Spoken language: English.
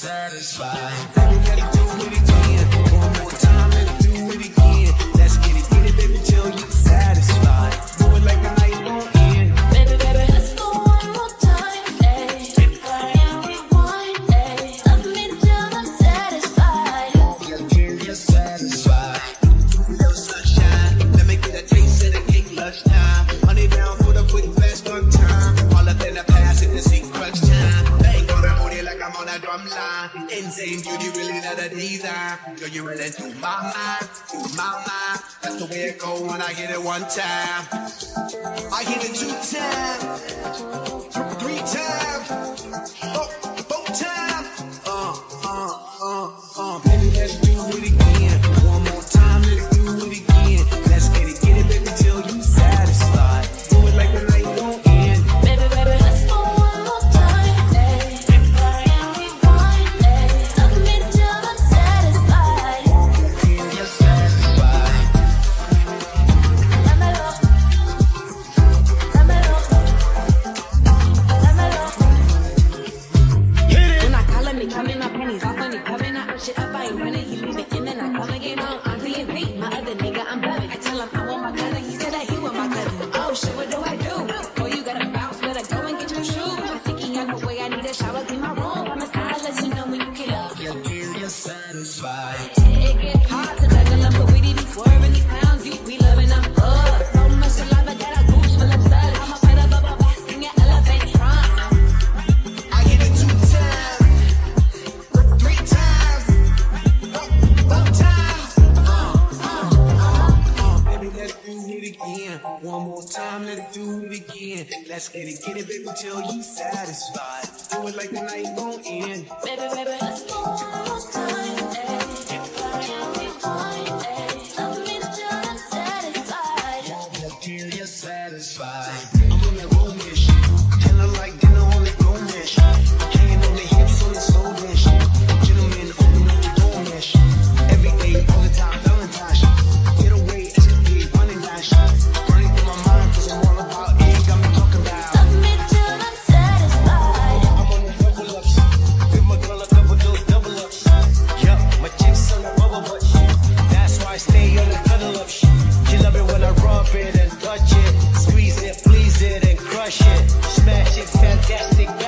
Satisfied. insane. Dude, you really not a diva. Girl, you really do my mind, do my mind. That's the way it go when I hit it one time. I hit it two times. It get hot to the but we be swerving these pounds. You be up. So much saliva, got a goose full. I'm a pedal, but my boss. I hit it two times, three times, four times. Uh, uh, uh, uh. Baby, let's do it again. One more time, let's do it again. Let's get it, get it, baby, till you satisfied. Do it like the night won't end. Baby, baby, Smashing, it, smash it, fantastic.